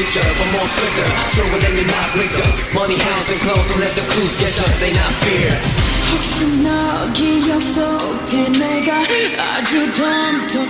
preacher, but more stricter. stronger than you're not Wicked, Money, house, and clothes, don't let the clues get you. They not fear. 혹시 너 기억 속에 내가 아주 덤덤